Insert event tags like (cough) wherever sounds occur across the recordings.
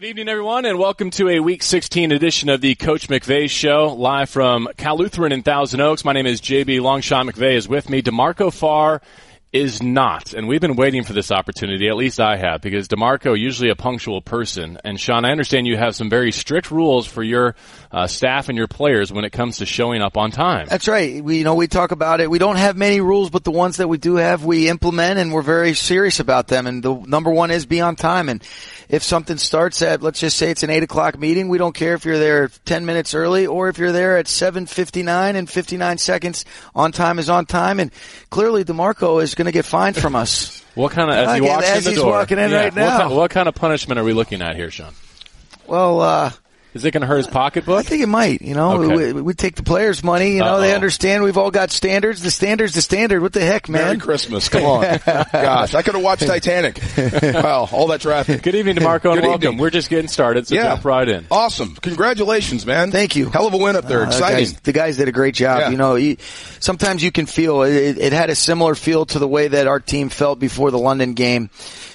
Good evening, everyone, and welcome to a Week 16 edition of the Coach McVay Show, live from Cal Lutheran in Thousand Oaks. My name is JB Long Sean McVay is with me. D'Marco Farr is not, and we've been waiting for this opportunity. At least I have, because D'Marco usually a punctual person. And Sean, I understand you have some very strict rules for your uh, staff and your players when it comes to showing up on time. That's right. We you know we talk about it. We don't have many rules, but the ones that we do have, we implement, and we're very serious about them. And the number one is be on time. And if something starts at, let's just say it's an eight o'clock meeting, we don't care if you're there 10 minutes early or if you're there at 7.59 and 59 seconds on time is on time. And clearly D'Marco is going to get fined from us. (laughs) What kind of, as he walks as in the he's door, walking in right what now. kind, what kind of punishment are we looking at here, Sean? Well, uh, Is it going to hurt his pocketbook? I think it might. You know, Okay. we, we take the players' money. You know, they Uh-oh. understand we've all got standards. The standard's the standard. What the heck, man? Merry? Christmas. Come on. (laughs) Gosh, I could have watched Titanic. wow, all that traffic. Good evening, D'Marco, and Good welcome. evening. We're just getting started, so jump right in. Awesome. Congratulations, man. Thank you. Hell of a win up there. Uh, the Exciting. guys, the guys did a great job. Yeah. You know, you, sometimes you can feel it, it had a similar feel to the way that our team felt before the London game.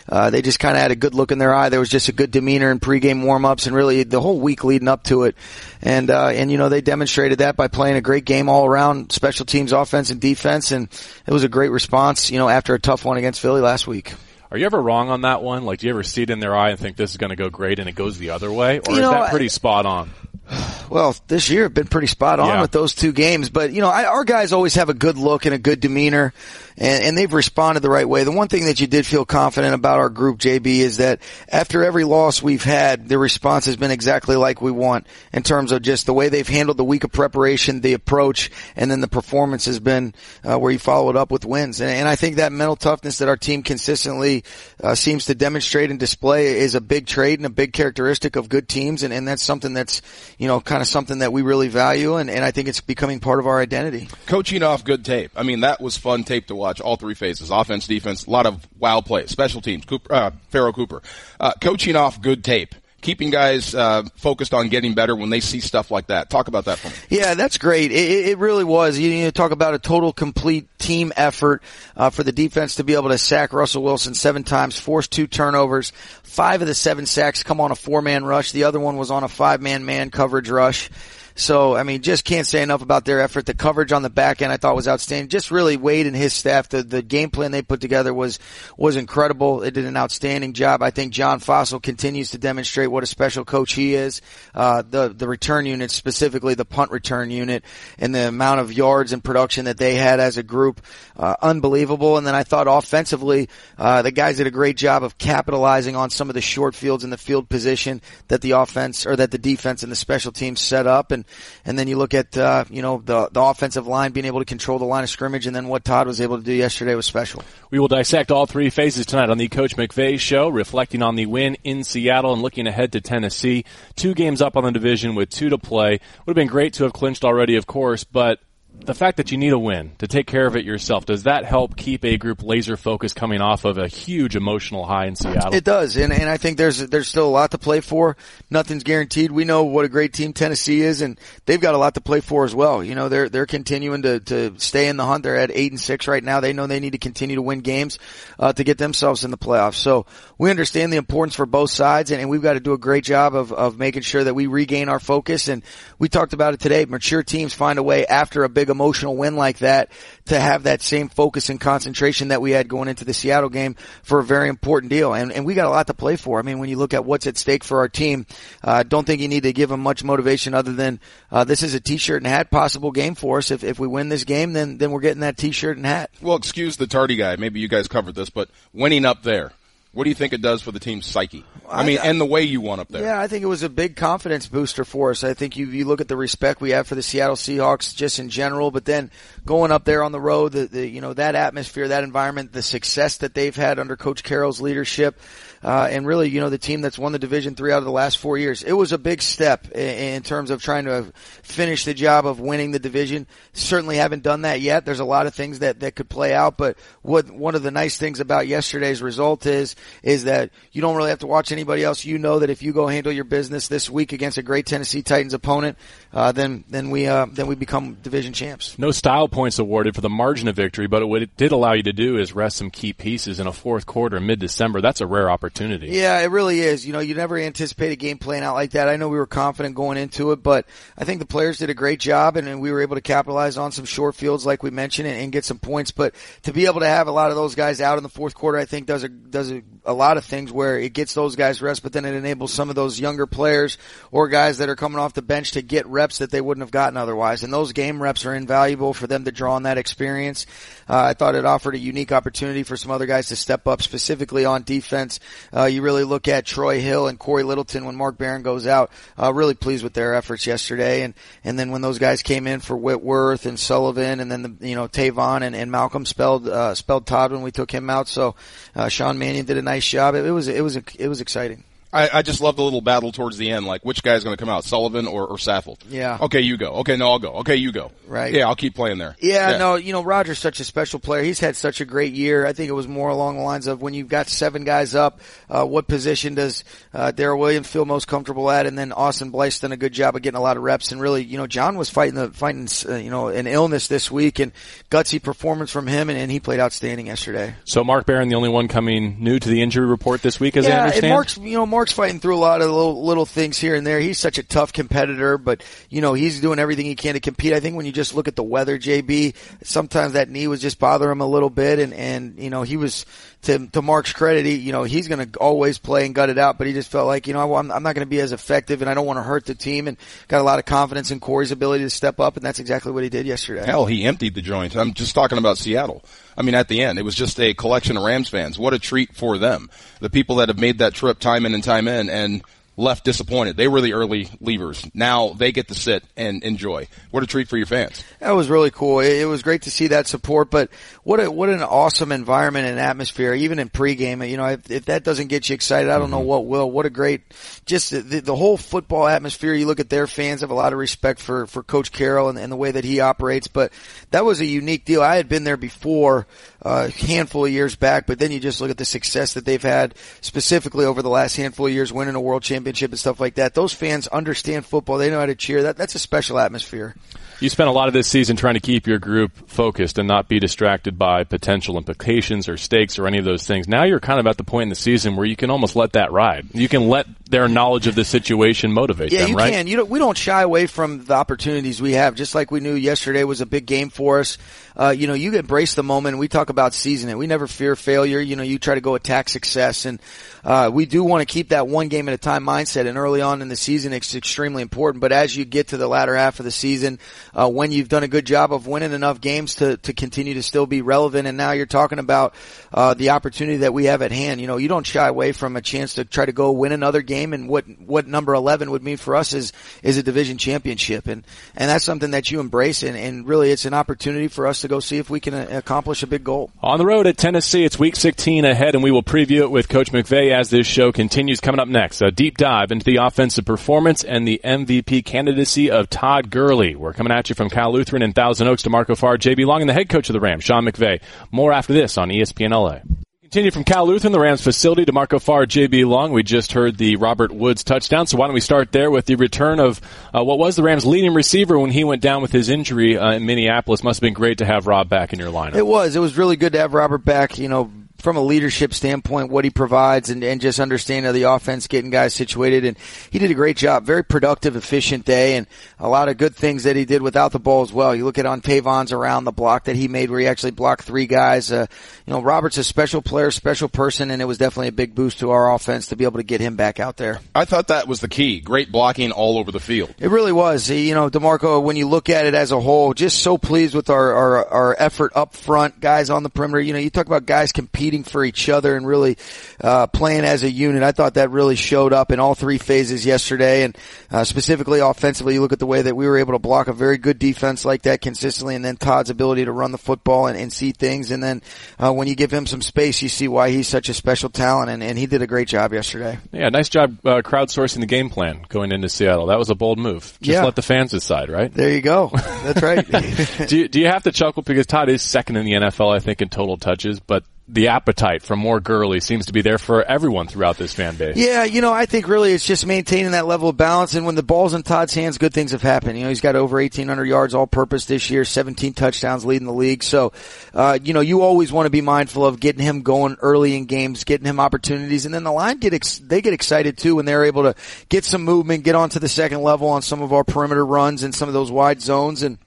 Uh, they just kind of had a good look in their eye. There was just a good demeanor in pregame warm-ups and really the whole week leading up to it. And, uh, and you know, they demonstrated that by playing a great game all around, special teams, offense and defense. And it was a great response, you know, after a tough one against Philly last week. Are you ever wrong on that one? Like, do you ever see it in their eye and think this is going to go great and it goes the other way? Or You is know, that pretty I- spot on? (sighs) Well, this year have been pretty spot on Yeah. with those two games, but you know, I, our guys always have a good look and a good demeanor, and, and they've responded the right way. The one thing that you did feel confident about our group, JB, is that after every loss we've had, the response has been exactly like we want in terms of just the way they've handled the week of preparation, the approach, and then the performance has been uh, where you follow it up with wins. And, and I think that mental toughness that our team consistently uh, seems to demonstrate and display is a big trait and a big characteristic of good teams, and, and that's something that's you know kind of something that we really value, and, and I think it's becoming part of our identity. Coaching off good tape. I mean, that was fun tape to watch. All three phases: offense, defense, a lot of wow plays, special teams. Cooper, uh, Pharoh Cooper, uh, coaching off good tape, keeping guys uh, focused on getting better when they see stuff like that. Talk about that for me. Yeah, that's great. It, it it really was. You, you talk about a total, complete team effort uh, for the defense to be able to sack Russell Wilson seven times, force two turnovers. Five of the seven sacks come on a four-man rush. The other one was on a five-man man coverage rush. So, I mean, just can't say enough about their effort. The coverage on the back end I thought was outstanding. Just really Wade and his staff, the, the game plan they put together was, was incredible. They did an outstanding job. I think John Fassel continues to demonstrate what a special coach he is. Uh, the, the return unit, specifically the punt return unit and the amount of yards and production that they had as a group, uh, unbelievable. And then I thought offensively, uh, the guys did a great job of capitalizing on some of the short fields in the field position that the offense or that the defense and the special teams set up. And, and then you look at, uh, you know, the, the offensive line being able to control the line of scrimmage and then what Todd was able to do yesterday was special. We will dissect all three phases tonight on the Coach McVay show, reflecting on the win in Seattle and looking ahead to Tennessee. Two games up on the division with two to play. Would have been great to have clinched already, of course, but the fact that you need a win to take care of it yourself, does that help keep a group laser focused coming off of a huge emotional high in Seattle? It does, and and I think there's there's still a lot to play for. Nothing's guaranteed. We know what a great team Tennessee is, and they've got a lot to play for as well. You know, they're they're continuing to to stay in the hunt. They're at eight and six right now. They know they need to continue to win games uh, to get themselves in the playoffs. So we understand the importance for both sides, and, and we've got to do a great job of of making sure that we regain our focus. And we talked about it today. Mature teams find a way after a big emotional win like that to have that same focus and concentration that we had going into the Seattle game for a very important deal. And, and we got a lot to play for. I mean, when you look at what's at stake for our team, uh, don't think you need to give them much motivation other than, uh, this is a t-shirt and hat possible game for us. If, if we win this game, then, then we're getting that t-shirt and hat. Well, excuse the tardy guy. Maybe you guys covered this, but winning up there, what do you think it does for the team's psyche? I mean, and the way you won up there. Yeah, I think it was a big confidence booster for us. I think you you look at the respect we have for the Seattle Seahawks just in general, but then going up there on the road, the, the you know that atmosphere, that environment, the success that they've had under Coach Carroll's leadership, uh, and really you know the team that's won the Division three out of the last four years. It was a big step in, in terms of trying to finish the job of winning the division. Certainly haven't done that yet. There's a lot of things that that could play out, but what one of the nice things about yesterday's result is is that you don't really have to watch anybody else. You know that if you go handle your business this week against a great Tennessee Titans opponent, uh, then then we uh, then we become division champs. No style points awarded for the margin of victory, but what it did allow you to do is rest some key pieces in a fourth quarter mid December. That's a rare opportunity. Yeah, it really is. You know, you never anticipate a game playing out like that. I know we were confident going into it, but I think the players did a great job, and, and we were able to capitalize on some short fields like we mentioned and, and, get some points. But to be able to have a lot of those guys out in the fourth quarter, I think does a does a, a lot of things where it gets those guys rest, but then it enables some of those younger players or guys that are coming off the bench to get reps that they wouldn't have gotten otherwise. And those game reps are invaluable for them to draw on that experience. Uh, I thought it offered a unique opportunity for some other guys to step up, specifically on defense. Uh, you really look at Troy Hill and Corey Littleton when Mark Barron goes out. Uh, really pleased with their efforts yesterday, and and then when those guys came in for Whitworth and Sullivan, and then the you know Tavon and, and Malcolm spelled uh, spelled Todd when we took him out. So uh, Sean Mannion did a nice job. It, it was it was it was exciting. I, I just love the little battle towards the end, like which guy's going to come out, Sullivan or, or Saffold. Yeah. Okay, you go. Okay, no, I'll go. Okay, you go. Right. Yeah, I'll keep playing there. Yeah, yeah, no, you know, Rodger's such a special player. He's had such a great year. I think it was more along the lines of when you've got seven guys up, uh, what position does uh, Daryl Williams feel most comfortable at? And then Austin Blythe's done a good job of getting a lot of reps. And really, you know, John was fighting the fighting, uh, you know, an illness this week, and gutsy performance from him, and, and, he played outstanding yesterday. So Mark Barron, the only one coming new to the injury report this week, as yeah, I understand. And Mark's, you know, Mark's fighting through a lot of little, little things here and there. He's such a tough competitor, but you know, he's doing everything he can to compete. I think when you just look at the weather, JB, sometimes that knee was just bothering him a little bit and, and, you know, he was, to, to Mark's credit, he, you know, he's going to always play and gut it out, but he just felt like, you know, I'm, I'm not going to be as effective and I don't want to hurt the team and got a lot of confidence in Corey's ability to step up. And that's exactly what he did yesterday. Hell, he emptied the joint. I'm just talking about Seattle. I mean, at the end, it was just a collection of Rams fans. What a treat for them. The people that have made that trip time in and time in and left disappointed. They were the early leavers. Now they get to sit and enjoy. What a treat for your fans. That was really cool. It, was great to see that support, but what a, what an awesome environment and atmosphere, even in pregame. You know, if, if that doesn't get you excited, I don't know mm-hmm. what will. What a great, just the, the, whole football atmosphere. You look at their fans have a lot of respect for, for Coach Carroll and, and the way that he operates, but that was a unique deal. I had been there before, a handful of years back, but then you just look at the success that they've had specifically over the last handful of years, winning a world championship and stuff like that. Those fans understand football. They know how to cheer. That that's a special atmosphere. You spent a lot of this season trying to keep your group focused and not be distracted by potential implications or stakes or any of those things. Now you're kind of at the point in the season where you can almost let that ride. You can let their knowledge of the situation motivate yeah, them, you right? can. You don't, we don't shy away from the opportunities we have. Just like we knew yesterday was a big game for us. Uh, you know, you embrace the moment. We talk about seasoning. We never fear failure. You know, you try to go attack success, and uh, we do want to keep that one game at a time mindset. And early on in the season, it's extremely important. But as you get to the latter half of the season, uh, when you've done a good job of winning enough games to to continue to still be relevant, and now you're talking about uh, the opportunity that we have at hand. You know, you don't shy away from a chance to try to go win another game. And what what number eleven would mean for us is is a division championship, and and that's something that you embrace. And, and really, it's an opportunity for us to go see if we can uh, accomplish a big goal. On the road at Tennessee, it's week 16 ahead, and we will preview it with Coach McVay as this show continues. Coming up next, a deep dive into the offensive performance and the MVP candidacy of Todd Gurley. We're coming at you from Cal Lutheran in Thousand Oaks D'Marco Farr, JB Long, and the head coach of the Rams, Sean McVay. More after this on ESPN LA. Continue from Cal Lutheran, the Rams facility, D'Marco Farr, JB Long. We just heard the Robert Woods touchdown, so why don't we start there with the return of uh, what was the Rams' leading receiver when he went down with his injury uh, in Minneapolis. Must have been great to have Rob back in your lineup. It was. It was really good to have Robert back. You know, from a leadership standpoint, what he provides and, and just understanding of the offense, getting guys situated. And he did a great job. Very productive, efficient day and a lot of good things that he did without the ball as well. You look at on Tavon's around the block that he made where he actually blocked three guys. Uh, you know, Robert's a special player, special person, and it was definitely a big boost to our offense to be able to get him back out there. I thought that was the key. Great blocking all over the field. It really was. You know, D'Marco, when you look at it as a whole, just so pleased with our, our, our effort up front, guys on the perimeter. You know, you talk about guys competing for each other and really uh, playing as a unit. I thought that really showed up in all three phases yesterday, and uh, specifically offensively. You look at the way that we were able to block a very good defense like that consistently, and then Todd's ability to run the football and, and see things. And then uh, when you give him some space, you see why he's such a special talent, and, and he did a great job yesterday. Yeah, nice job uh, crowdsourcing the game plan going into Seattle. That was a bold move. Just yeah. let the fans decide, right? There you go. That's right. (laughs) do, you, do you have to chuckle because Todd is second in the NFL, I think, in total touches, but the appetite for more Gurley seems to be there for everyone throughout this fan base. Yeah, you know, I think really it's just maintaining that level of balance. And when the ball's in Todd's hands, good things have happened. You know, he's got over 1,800 yards all purpose this year, 17 touchdowns leading the league. So, uh, you know, you always want to be mindful of getting him going early in games, getting him opportunities. And then the line get, ex- they get excited too when they're able to get some movement, get onto the second level on some of our perimeter runs and some of those wide zones. And,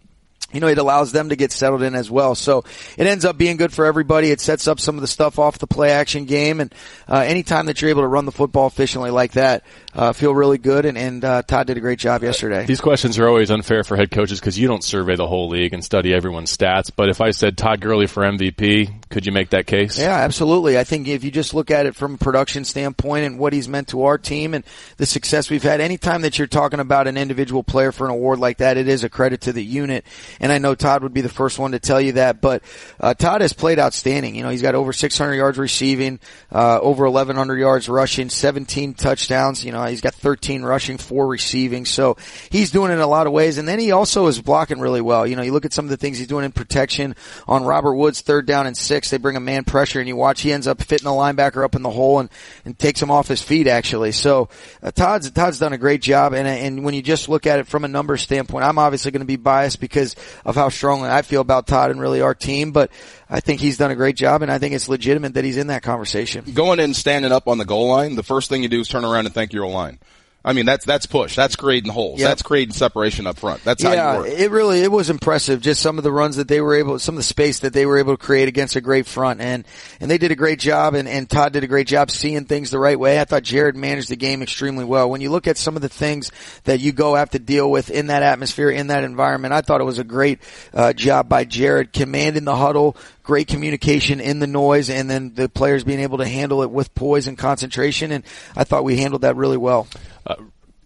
you know, it allows them to get settled in as well. So it ends up being good for everybody. It sets up some of the stuff off the play action game. And, uh, anytime that you're able to run the football efficiently like that, uh, feel really good. And, and, uh, Todd did a great job yesterday. These questions are always unfair for head coaches because you don't survey the whole league and study everyone's stats. But if I said Todd Gurley for MVP, could you make that case? Yeah, absolutely. I think if you just look at it from a production standpoint and what he's meant to our team and the success we've had, anytime that you're talking about an individual player for an award like that, it is a credit to the unit. And I know Todd would be the first one to tell you that, but uh, Todd has played outstanding. You know, he's got over 600 yards receiving, uh, over 1100 yards rushing, 17 touchdowns. You know, he's got 13 rushing, four receiving. So he's doing it in a lot of ways. And then he also is blocking really well. You know, you look at some of the things he's doing in protection on Robert Woods, third down and six. They bring a man pressure and you watch he ends up fitting the linebacker up in the hole and, and takes him off his feet actually. So uh, Todd's, Todd's done a great job. And, and when you just look at it from a numbers standpoint, I'm obviously going to be biased because of how strongly I feel about Todd and really our team, but I think he's done a great job and I think it's legitimate that he's in that conversation. Going in standing up on the goal line, the first thing you do is turn around and thank your line. I mean, that's that's push. That's creating holes. Yep. That's creating separation up front. That's yeah, how you work. It really it was impressive. Just some of the runs that they were able, some of the space that they were able to create against a great front, and and they did a great job. And and Todd did a great job seeing things the right way. I thought Jared managed the game extremely well. When you look at some of the things that you go have to deal with in that atmosphere, in that environment, I thought it was a great uh, job by Jared commanding the huddle, great communication in the noise and then the players being able to handle it with poise and concentration. And I thought we handled that really well. Uh,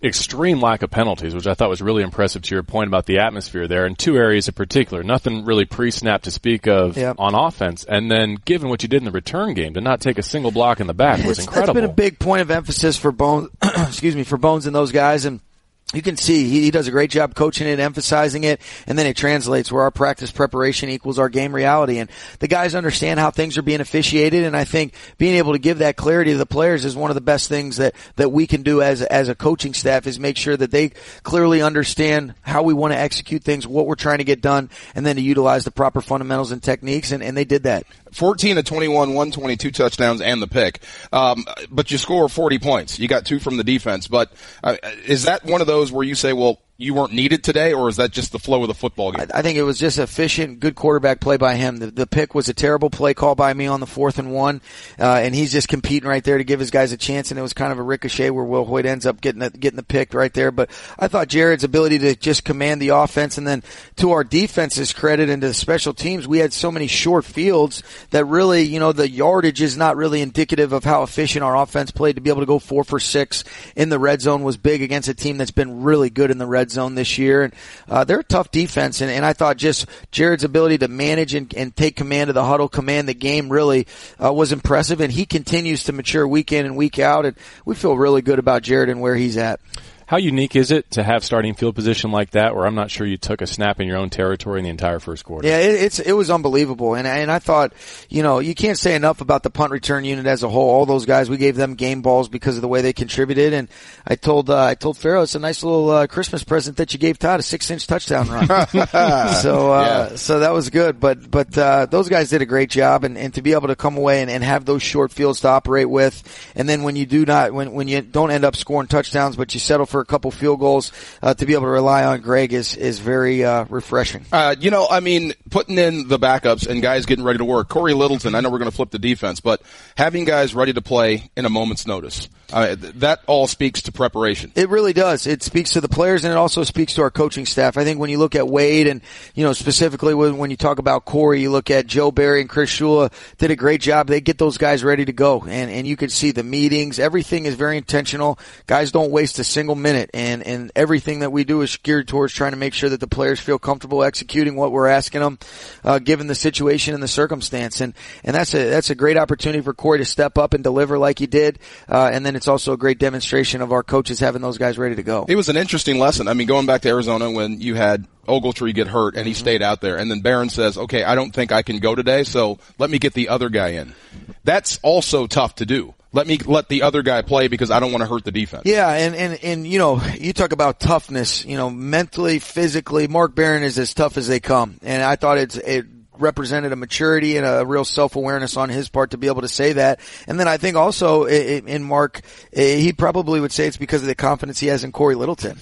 extreme lack of penalties, which I thought was really impressive to your point about the atmosphere there in two areas in particular. Nothing really pre-snap to speak of yep. on offense. And then given what you did in the return game to not take a single block in the back was incredible. That's been a big point of emphasis for Bones, (clears throat) excuse me, for Bones and those guys. And you can see he, he, does a great job coaching it, emphasizing it, and then it translates where our practice preparation equals our game reality. And the guys understand how things are being officiated, and I think being able to give that clarity to the players is one of the best things that, that we can do as, as a coaching staff is make sure that they clearly understand how we want to execute things, what we're trying to get done, and then to utilize the proper fundamentals and techniques, and, and they did that. 14 to 21, 122 touchdowns and the pick. Um, but you score 40 points. You got two from the defense. But uh, is that one of those where you say, well, you weren't needed today, or is that just the flow of the football game? I think it was just efficient, good quarterback play by him. The, the pick was a terrible play call by me on the fourth and one, uh, and he's just competing right there to give his guys a chance. And it was kind of a ricochet where Will Hoyt ends up getting the, getting the pick right there. But I thought Jared's ability to just command the offense, and then to our defense's credit and to the special teams, we had so many short fields that really, you know, the yardage is not really indicative of how efficient our offense played. To be able to go four for six in the red zone was big against a team that's been really good in the red zone this year. And uh, they're a tough defense, and, and I thought just Jared's ability to manage and, and take command of the huddle, command the game, really uh, was impressive. And he continues to mature week in and week out, and we feel really good about Jared and where he's at. How unique is it to have starting field position like that, where I'm not sure you took a snap in your own territory in the entire first quarter? Yeah, it, it's it was unbelievable, and and I thought, you know, you can't say enough about the punt return unit as a whole. All those guys, we gave them game balls because of the way they contributed, and I told uh, I told Pharoh it's a nice little uh, Christmas present that you gave Todd a six inch touchdown run. (laughs) so uh, yeah. so that was good, but but uh, those guys did a great job, and, and to be able to come away and, and have those short fields to operate with, and then when you do not when when you don't end up scoring touchdowns, but you settle for a couple field goals uh, to be able to rely on Greg is is very uh, refreshing. Uh, you know, I mean, putting in the backups and guys getting ready to work. Corey Littleton, I know we're going to flip the defense, but having guys ready to play in a moment's notice. Uh, that all speaks to preparation. It really does. It speaks to the players and it also speaks to our coaching staff. I think when you look at Wade and, you know, specifically when, when you talk about Corey, you look at Joe Barry and Chris Shula did a great job. They get those guys ready to go and, and you can see the meetings. Everything is very intentional. Guys don't waste a single minute and, and everything that we do is geared towards trying to make sure that the players feel comfortable executing what we're asking them, uh, given the situation and the circumstance. And, and that's a, that's a great opportunity for Corey to step up and deliver like he did. Uh, and then it's also a great demonstration of our coaches having those guys ready to go. It was an interesting lesson. I mean, going back to Arizona when you had Ogletree get hurt and he mm-hmm. stayed out there. And then Barron says, okay, I don't think I can go today, so let me get the other guy in. That's also tough to do. Let me let the other guy play because I don't want to hurt the defense. Yeah, and, and, and you know, you talk about toughness, you know, mentally, physically, Mark Barron is as tough as they come. And I thought it's, it represented a maturity and a real self-awareness on his part to be able to say that. And then I think also in Mark, he probably would say it's because of the confidence he has in Corey Littleton.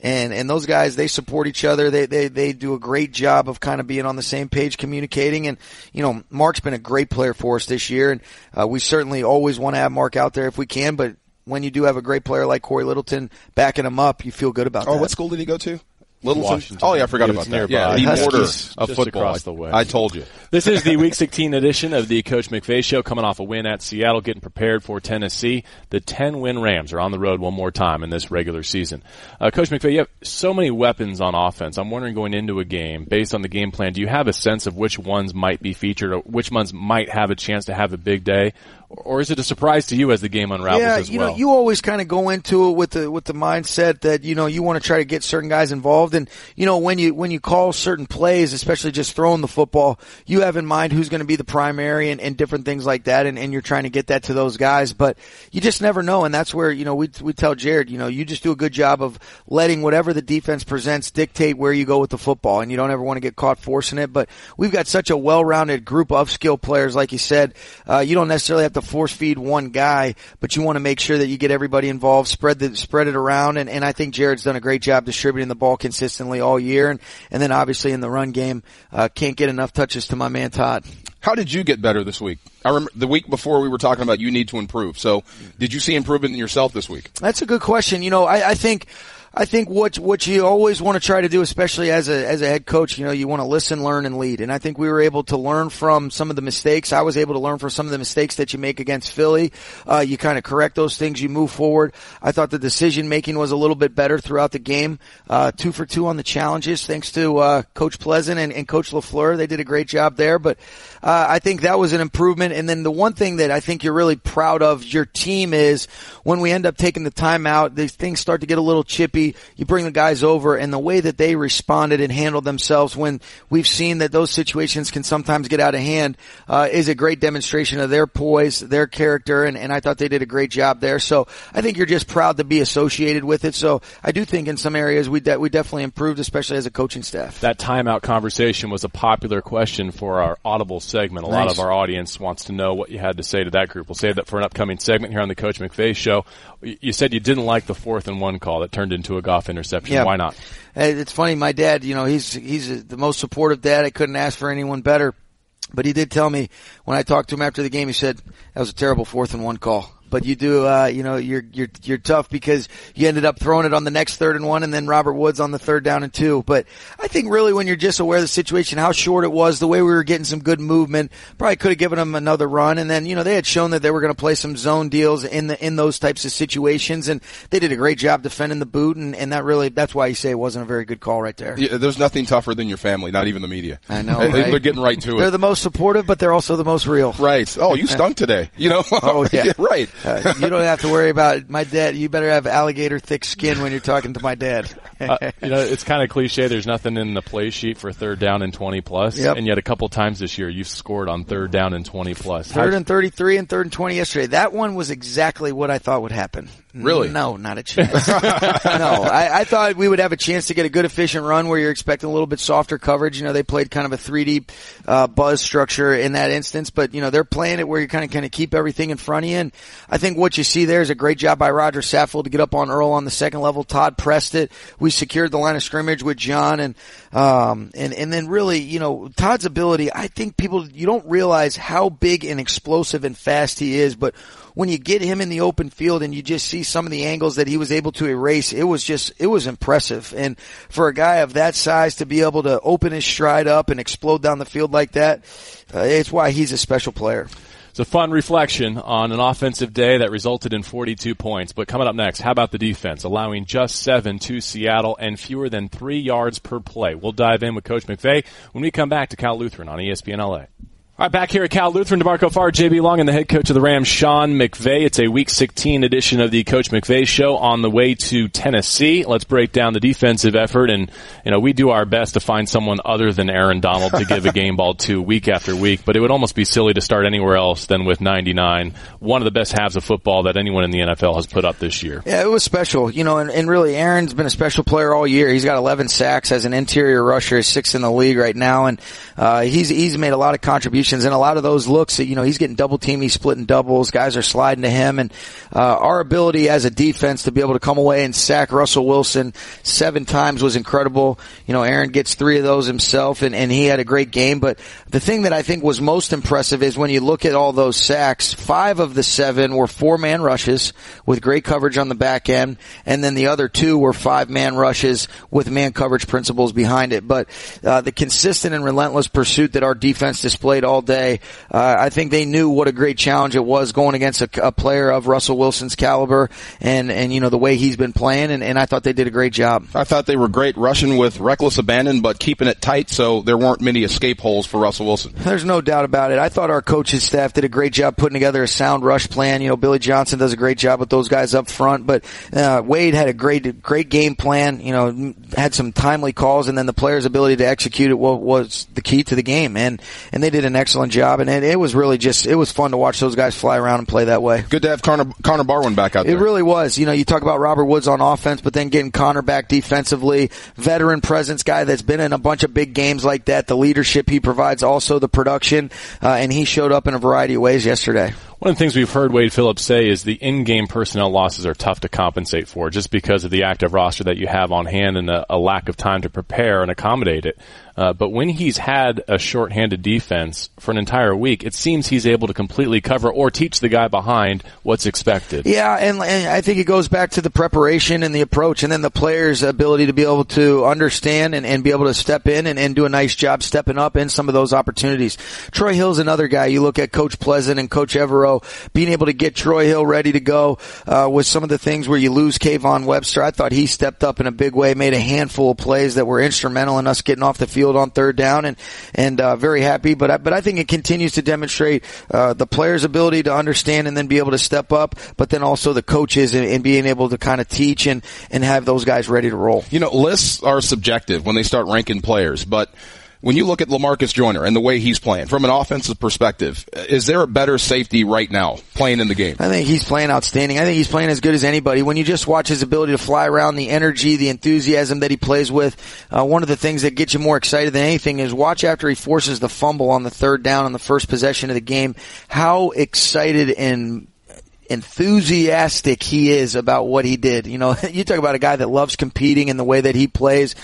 And, and those guys, they support each other. They, they, they do a great job of kind of being on the same page, communicating. And, you know, Mark's been a great player for us this year. And, uh, we certainly always want to have Mark out there if we can, but when you do have a great player like Corey Littleton backing him up, you feel good about oh, that. what school did he go to? Littleton? Washington. Oh yeah, I forgot about that. Nearby. Yeah, the border of football. Across the way. I told you. (laughs) This is the Week 16 edition of the Coach McVay Show, coming off a win at Seattle, getting prepared for Tennessee. The 10-win Rams are on the road one more time in this regular season. Uh, Coach McVay, you have so many weapons on offense. I'm wondering, going into a game, based on the game plan, do you have a sense of which ones might be featured, or which ones might have a chance to have a big day, or is it a surprise to you as the game unravels yeah, as you well? know, you always kind of go into it with the with the mindset that you know you want to try to get certain guys involved, and you know when you when you call certain plays, especially just throwing the football, you have in mind who's going to be the primary and, and different things like that, and, and you're trying to get that to those guys, but you just never know, and that's where you know we we tell Jared, you know, you just do a good job of letting whatever the defense presents dictate where you go with the football, and you don't ever want to get caught forcing it. But we've got such a well-rounded group of skill players, like you said, uh, you don't necessarily have to force feed one one guy, but you want to make sure that you get everybody involved, spread the, spread it around. And, and I think Jared's done a great job distributing the ball consistently all year. And, and then obviously in the run game, uh, can't get enough touches to my man Todd. How did you get better this week? I remember the week before we were talking about you need to improve. So did you see improvement in yourself this week? That's a good question. You know, I, I think, I think what what you always want to try to do, especially as a as a head coach, you know, you want to listen, learn, and lead. And I think we were able to learn from some of the mistakes. I was able to learn from some of the mistakes that you make against Philly. Uh, you kind of correct those things, you move forward. I thought the decision making was a little bit better throughout the game. Uh, two for two on the challenges, thanks to uh, Coach Pleasant and, and Coach Lafleur. They did a great job there. But uh, I think that was an improvement. And then the one thing that I think you're really proud of your team is when we end up taking the time out, these things start to get a little chippy. You bring the guys over and the way that they responded and handled themselves when we've seen that those situations can sometimes get out of hand, uh, is a great demonstration of their poise, their character, and, and I thought they did a great job there. So I think you're just proud to be associated with it. So I do think in some areas we de- we definitely improved, especially as a coaching staff. That timeout conversation was a popular question for our Audible segment. A nice. lot of our audience wants to know what you had to say to that group. We'll save that for an upcoming segment here on the Coach McVay Show. You said you didn't like the fourth and one call that turned into a Goff interception. Yeah. Why not? It's funny. My dad, you know, he's he's the most supportive dad. I couldn't ask for anyone better. But he did tell me when I talked to him after the game, he said that was a terrible fourth and one call but you do, uh, you know, you're, you're, you're tough because you ended up throwing it on the next third and one and then Robert Woods on the third down and two. But I think really when you're just aware of the situation, how short it was, the way we were getting some good movement, probably could have given them another run. And then, you know, they had shown that they were going to play some zone deals in the, in those types of situations and they did a great job defending the boot. And, and that really, that's why you say it wasn't a very good call right there. Yeah, there's nothing tougher than your family, not even the media. I know. (laughs) Right? They're getting right to it. They're the most supportive, but they're also the most real. Right. Oh, you stunk today. You know? (laughs) oh, yeah. yeah (laughs) right. Uh, you don't have to worry about my dad. You better have alligator thick skin when you're talking to my dad. uh, you know, it's kind of cliche. There's nothing in the play sheet for third down and 20 plus, yep. and yet a couple times this year you've scored on third down and 20 plus. Third and 33 and third and 20 yesterday. That one was exactly what I thought would happen. Really? No, not a chance. (laughs) no, I, I, thought we would have a chance to get a good efficient run where you're expecting a little bit softer coverage. You know, they played kind of a 3D uh, buzz structure in that instance, but you know they're playing it where you kind of kind of keep everything in front of you. And I think what you see there is a great job by Rodger Saffold to get up on Earl on the second level. Todd pressed it. We secured the line of scrimmage with John, and um, and and then really, you know, Todd's ability. I think people you don't realize how big and explosive and fast he is, but when you get him in the open field and you just see some of the angles that he was able to erase, it was just, it was impressive. And for a guy of that size to be able to open his stride up and explode down the field like that, uh, it's why he's a special player. It's a fun reflection on an offensive day that resulted in 42 points. But coming up next, how about the defense, allowing just seven to Seattle and fewer than three yards per play? We'll dive in with Coach McVay when we come back to Cal Lutheran on ESPN LA. All right, back here at Cal Lutheran, D'Marco Farr, JB Long, and the head coach of the Rams, Sean McVay. It's a Week 16 edition of the Coach McVay Show on the way to Tennessee. Let's break down the defensive effort, and you know we do our best to find someone other than Aaron Donald to give a (laughs) game ball to week after week. But it would almost be silly to start anywhere else than with 99, one of the best halves of football that anyone in the NFL has put up this year. Yeah, it was special, you know, and, and really Aaron's been a special player all year. He's got 11 sacks as an interior rusher, he's sixth in the league right now, and uh, he's he's made a lot of contributions and a lot of those looks. You know, he's getting double team, he's splitting doubles. Guys are sliding to him, and uh, our ability as a defense to be able to come away and sack Russell Wilson seven times was incredible. You know, Aaron gets three of those himself, and, and he had a great game. But the thing that I think was most impressive is when you look at all those sacks, five of the seven were four man rushes with great coverage on the back end, and then the other two were five man rushes with man coverage principles behind it. But uh, the consistent and relentless pursuit that our defense displayed all day, uh, I think they knew what a great challenge it was going against a, a, player of Russell Wilson's caliber, and and you know the way he's been playing, and, and I thought they did a great job. I thought they were great rushing with reckless abandon, but keeping it tight so there weren't many escape holes for Russell Wilson. There's no doubt about it. I thought our coaches staff did a great job putting together a sound rush plan. You know, Billy Johnson does a great job with those guys up front, but uh, Wade had a great great game plan. You know, had some timely calls, and then the players' ability to execute it was the key to the game, and and they did an excellent job. And it, it was really just it was fun to watch those guys fly around and play that way. Good to have Connor, Connor Barwin back out there. It really was. You know, you talk about Robert Woods on offense, but then getting Connor back defensively, veteran presence guy that's been in a bunch of big games like that. The leadership he provides, also the production, uh, and he showed up in a variety of ways yesterday. One of the things we've heard Wade Phillips say is the in-game personnel losses are tough to compensate for just because of the active roster that you have on hand and a, a lack of time to prepare and accommodate it. Uh, but when he's had a short-handed defense for an entire week, it seems he's able to completely cover or teach the guy behind what's expected. Yeah, and, and I think it goes back to the preparation and the approach, and then the player's ability to be able to understand and, and be able to step in and, and do a nice job stepping up in some of those opportunities. Troy Hill's another guy. You look at Coach Pleasant and Coach Evero being able to get Troy Hill ready to go uh, with some of the things where you lose Kayvon Webster. I thought he stepped up in a big way, made a handful of plays that were instrumental in us getting off the field field on third down, and and uh, very happy. But I, but I think it continues to demonstrate uh, the players' ability to understand and then be able to step up, but then also the coaches and, and being able to kind of teach and and have those guys ready to roll. You know, lists are subjective when they start ranking players, but when you look at Lamarcus Joyner and the way he's playing from an offensive perspective, is there a better safety right now playing in the game? I think he's playing outstanding. I think he's playing as good as anybody. When you just watch his ability to fly around, the energy, the enthusiasm that he plays with, uh, one of the things that gets you more excited than anything is watch after he forces the fumble on the third down on the first possession of the game, how excited and enthusiastic he is about what he did. You know, (laughs) you talk about a guy that loves competing and the way that he plays.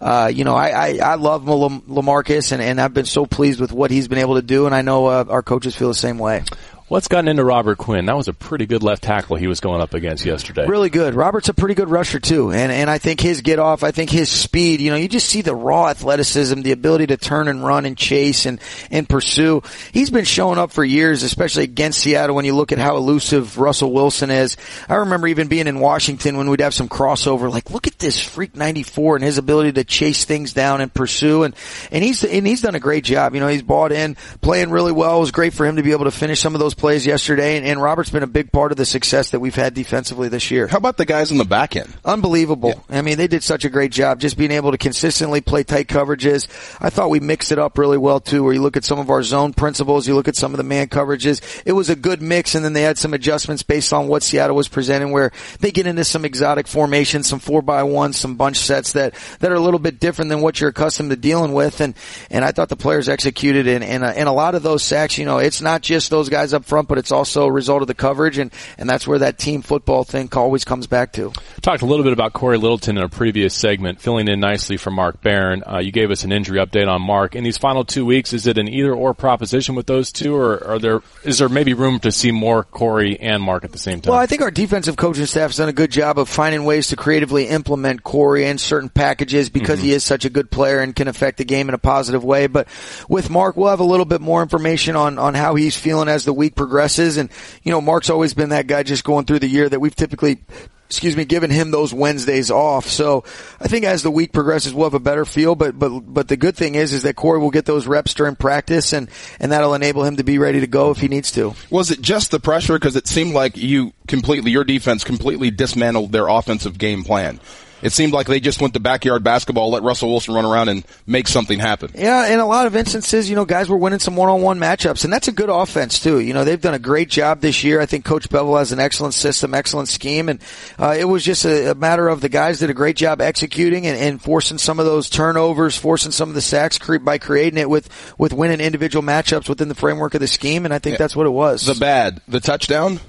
Uh, you know, I, I, I love Lamarcus and, and I've been so pleased with what he's been able to do. And I know uh, our coaches feel the same way. What's gotten into Robert Quinn? That was a pretty good left tackle he was going up against yesterday. Really good. Robert's a pretty good rusher too, and and I think his get off, I think his speed. You know, you just see the raw athleticism, the ability to turn and run and chase and and pursue. He's been showing up for years, especially against Seattle. When you look at how elusive Russell Wilson is, I remember even being in Washington when we'd have some crossover. Like, look at this freak ninety four and his ability to chase things down and pursue, and and he's and he's done a great job. You know, he's bought in, playing really well. It was great for him to be able to finish some of those plays yesterday, and, and, Robert's been a big part of the success that we've had defensively this year. How about the guys in the back end? Unbelievable. Yeah. I mean, they did such a great job just being able to consistently play tight coverages. I thought we mixed it up really well too, where you look at some of our zone principles, you look at some of the man coverages. It was a good mix, and then they had some adjustments based on what Seattle was presenting, where they get into some exotic formations, some four by one, some bunch sets that that are a little bit different than what you're accustomed to dealing with, and and I thought the players executed, and and, uh, and a lot of those sacks, you know, it's not just those guys up front, but it's also a result of the coverage, and, and that's where that team football thing always comes back to. Talked a little bit about Corey Littleton in a previous segment, filling in nicely for Mark Barron. Uh, you gave us an injury update on Mark. In these final two weeks, is it an either or proposition with those two, or are there is there maybe room to see more Corey and Mark at the same time? Well, I think our defensive coaching staff has done a good job of finding ways to creatively implement Corey in certain packages because mm-hmm. he is such a good player and can affect the game in a positive way. But with Mark, we'll have a little bit more information on on how he's feeling as the week progresses. And, you know, Mark's always been that guy just going through the year that we've typically excuse me, giving him those Wednesdays off. So I think as the week progresses, we'll have a better feel. But but but the good thing is is that Corey will get those reps during practice, and and that'll enable him to be ready to go if he needs to. Was it just the pressure? Because it seemed like you completely, your defense completely dismantled their offensive game plan. It seemed like they just went to backyard basketball, let Russell Wilson run around and make something happen. Yeah, in a lot of instances, you know, guys were winning some one-on-one matchups, and that's a good offense too. You know, they've done a great job this year. I think Coach Bevell has an excellent system, excellent scheme, and uh, it was just a, a, matter of the guys did a great job executing and, and, forcing some of those turnovers, forcing some of the sacks by creating it with with winning individual matchups within the framework of the scheme, and I think yeah. that's what it was. The bad, the touchdown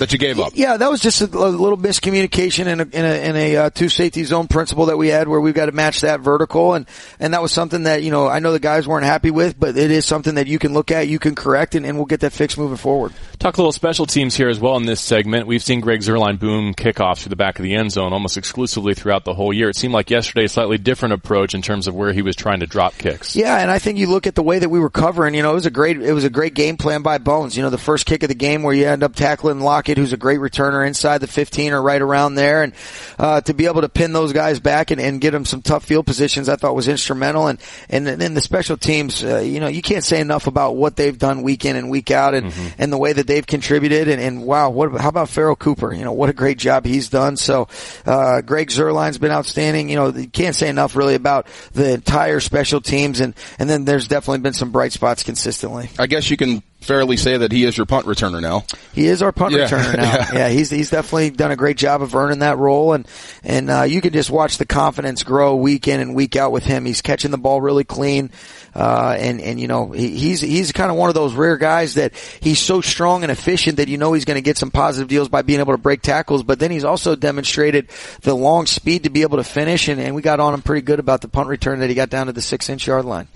that you gave up. Yeah, that was just a, a little miscommunication in a, in a, in a uh, two safety zone principle that we had where we've got to match that vertical. And, and that was something that, you know, I know the guys weren't happy with, but it is something that you can look at, you can correct, and, and we'll get that fixed moving forward. Talk a little special teams here as well in this segment. We've seen Greg Zuerlein boom kickoffs through the back of the end zone almost exclusively throughout the whole year. It seemed like yesterday a slightly different approach in terms of where he was trying to drop kicks. Yeah, and I think you look at the way that we were covering, you know, it was a great, it was a great game plan by Bones. You know, the first kick of the game where you end up tackling Lockett, who's a great returner inside the 15 or right around there. And, uh, to be able to pin those guys back and, and get them some tough field positions, I thought was instrumental. And, and then the special teams, uh, you know, you can't say enough about what they've done week in and week out and, mm-hmm. and the way that they've contributed. And, and wow, what, how about Pharoh Cooper? You know, what a great job he's done. So, uh, Greg Zuerlein's been outstanding. You know, you can't say enough really about the entire special teams. And, and then there's definitely been some bright spots consistently. I guess you can fairly say that he is your punt returner now. He is our punt yeah. returner now. (laughs) yeah. yeah. he's he's definitely done a great job of earning that role, and and uh, you can just watch the confidence grow week in and week out with him. He's catching the ball really clean. Uh, and, and, you know, he, he's, he's kind of one of those rare guys that he's so strong and efficient that you know he's going to get some positive deals by being able to break tackles, but then he's also demonstrated the long speed to be able to finish, and, and we got on him pretty good about the punt return that he got down to the six inch yard line.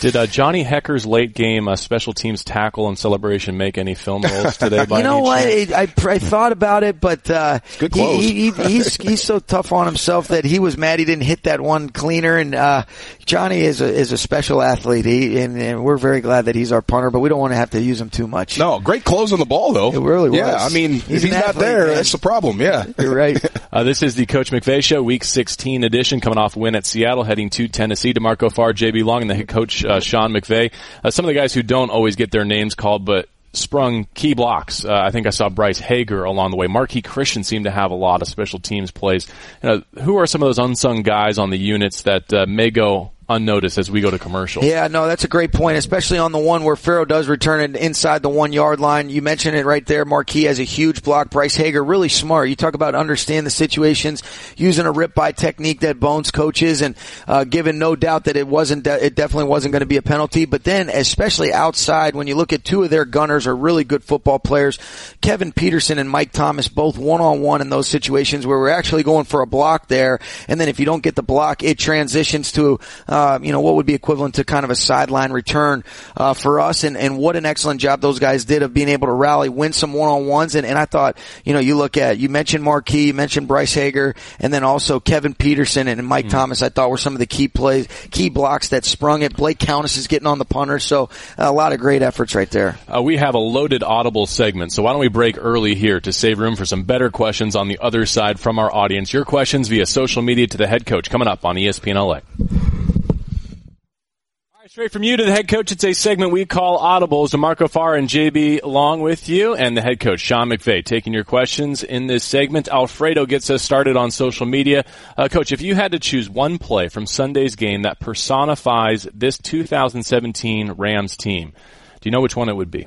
Did uh, Johnny Hekker's late game uh, special teams tackle and celebration make any film roles today? (laughs) you know what? I, I, I, thought about it, but uh, Good he, he, he, he's (laughs) he's so tough on himself that he was mad he didn't hit that one cleaner. And uh, Johnny is a is a special athlete, he, and, and we're very glad that he's our punter. But we don't want to have to use him too much. No, great close on the ball though. It really was. Yeah, I mean, he's if he's not there, man. that's the problem. Yeah, (laughs) you're right. uh, this is the Coach McVay Show, Week 16 edition, coming off win at Seattle, heading to Tennessee. D'Marco Farr, JB Long, and the head coach uh, Sean McVay. Uh, some of the guys who don't always get their names called, but sprung key blocks. Uh, I think I saw Bryce Hager along the way. Marqui Christian seemed to have a lot of special teams plays. You know, who are some of those unsung guys on the units that uh, may go unnoticed as we go to commercial. Yeah, no, that's a great point, especially on the one where Pharoh does return it inside the one yard line. You mentioned it right there. Marqui has a huge block. Bryce Hager, really smart. You talk about understand the situations, using a rip by technique that Bones coaches, and uh, given no doubt that it wasn't, de- it definitely wasn't going to be a penalty. But then, especially outside, when you look at two of their gunners are really good football players, Kevin Peterson and Mike Thomas, both one on one in those situations where we're actually going for a block there, and then if you don't get the block, it transitions to uh, you know, what would be equivalent to kind of a sideline return uh, for us. And, and what an excellent job those guys did of being able to rally, win some one-on-ones. And, and I thought, you know, you look at, you mentioned Marqui, you mentioned Bryce Hager, and then also Kevin Peterson and Mike mm-hmm. Thomas, I thought were some of the key plays, key blocks that sprung it. Blake Countess is getting on the punter. So a lot of great efforts right there. Uh, we have a loaded audible segment. So why don't we break early here to save room for some better questions on the other side from our audience. Your questions via social media to the head coach coming up on ESPN LA. Straight from you to the head coach. It's a segment we call Audibles. Marco Farr and JB along with you and the head coach, Sean McVay, taking your questions in this segment. Alfredo gets us started on social media. Uh, coach, if you had to choose one play from Sunday's game that personifies this 2017 Rams team, do you know which one it would be?